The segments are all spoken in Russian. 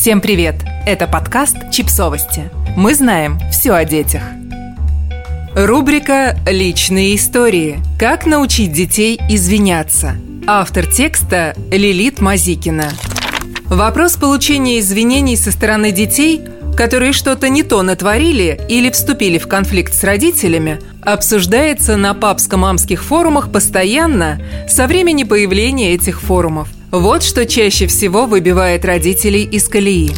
Всем привет! Это подкаст «Чипсовости». Мы знаем все о детях. Рубрика «Личные истории. Как научить детей извиняться». Автор текста Лилит Мазикина. Вопрос получения извинений со стороны детей, которые что-то не то натворили или вступили в конфликт с родителями, обсуждается на папско-мамских форумах постоянно со времени появления этих форумов. Вот что чаще всего выбивает родителей из колеи.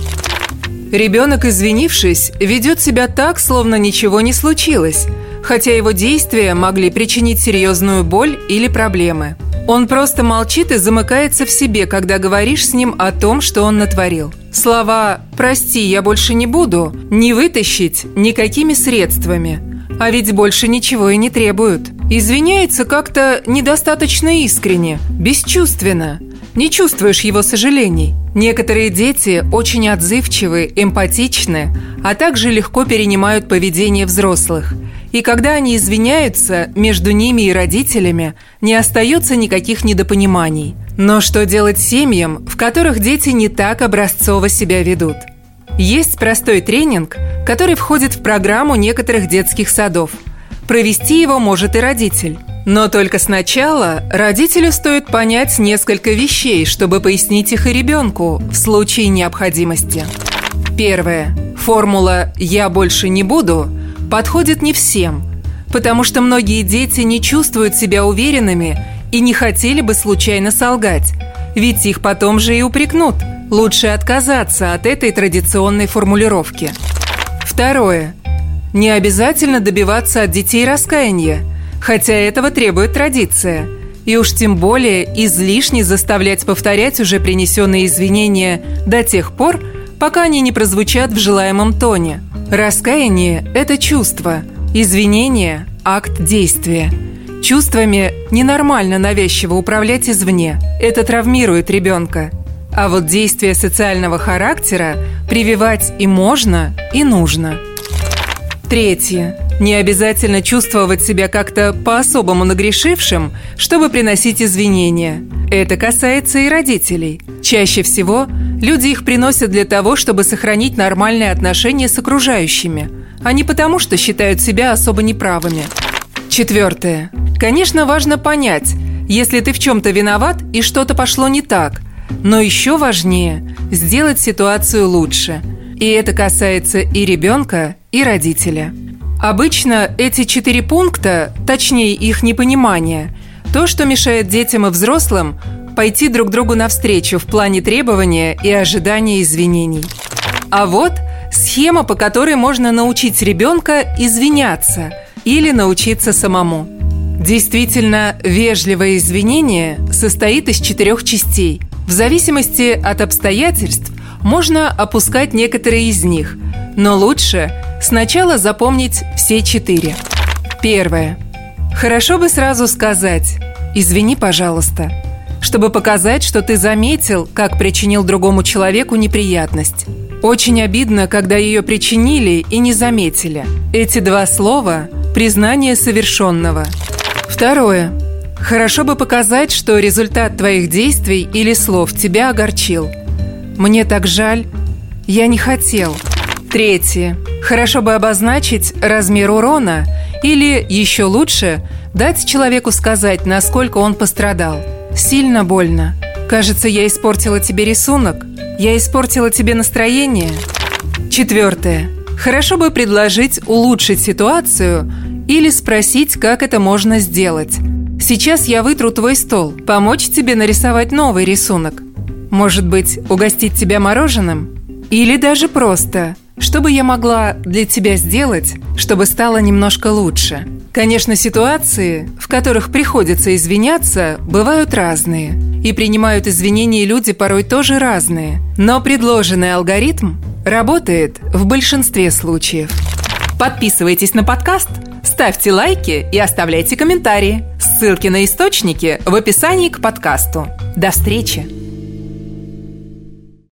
Ребенок, извинившись, ведет себя так, словно ничего не случилось, хотя его действия могли причинить серьезную боль или проблемы. Он просто молчит и замыкается в себе, когда говоришь с ним о том, что он натворил. Слова «прости, я больше не буду» не вытащить никакими средствами – а ведь больше ничего и не требуют. Извиняется как-то недостаточно искренне, бесчувственно. Не чувствуешь его сожалений. Некоторые дети очень отзывчивы, эмпатичны, а также легко перенимают поведение взрослых. И когда они извиняются, между ними и родителями не остается никаких недопониманий. Но что делать семьям, в которых дети не так образцово себя ведут? Есть простой тренинг, который входит в программу некоторых детских садов. Провести его может и родитель. Но только сначала родителю стоит понять несколько вещей, чтобы пояснить их и ребенку в случае необходимости. Первое. Формула «я больше не буду» подходит не всем, потому что многие дети не чувствуют себя уверенными и не хотели бы случайно солгать, ведь их потом же и упрекнут. Лучше отказаться от этой традиционной формулировки. Второе. Не обязательно добиваться от детей раскаяния, хотя этого требует традиция. И уж тем более излишне заставлять повторять уже принесенные извинения до тех пор, пока они не прозвучат в желаемом тоне. Раскаяние – это чувство, извинение – акт действия. Чувствами ненормально навязчиво управлять извне. Это травмирует ребенка – а вот действия социального характера прививать и можно, и нужно. Третье. Не обязательно чувствовать себя как-то по-особому нагрешившим, чтобы приносить извинения. Это касается и родителей. Чаще всего люди их приносят для того, чтобы сохранить нормальные отношения с окружающими, а не потому, что считают себя особо неправыми. Четвертое. Конечно, важно понять, если ты в чем-то виноват и что-то пошло не так – но еще важнее – сделать ситуацию лучше. И это касается и ребенка, и родителя. Обычно эти четыре пункта, точнее их непонимание, то, что мешает детям и взрослым пойти друг другу навстречу в плане требования и ожидания извинений. А вот схема, по которой можно научить ребенка извиняться или научиться самому. Действительно, вежливое извинение состоит из четырех частей – в зависимости от обстоятельств можно опускать некоторые из них, но лучше сначала запомнить все четыре. Первое. Хорошо бы сразу сказать «извини, пожалуйста», чтобы показать, что ты заметил, как причинил другому человеку неприятность. Очень обидно, когда ее причинили и не заметили. Эти два слова – признание совершенного. Второе. Хорошо бы показать, что результат твоих действий или слов тебя огорчил. Мне так жаль. Я не хотел. Третье. Хорошо бы обозначить размер урона или, еще лучше, дать человеку сказать, насколько он пострадал. Сильно больно. Кажется, я испортила тебе рисунок. Я испортила тебе настроение. Четвертое. Хорошо бы предложить улучшить ситуацию или спросить, как это можно сделать. Сейчас я вытру твой стол. Помочь тебе нарисовать новый рисунок. Может быть, угостить тебя мороженым? Или даже просто, чтобы я могла для тебя сделать, чтобы стало немножко лучше. Конечно, ситуации, в которых приходится извиняться, бывают разные. И принимают извинения люди порой тоже разные. Но предложенный алгоритм работает в большинстве случаев. Подписывайтесь на подкаст, ставьте лайки и оставляйте комментарии. Ссылки на источники в описании к подкасту. До встречи!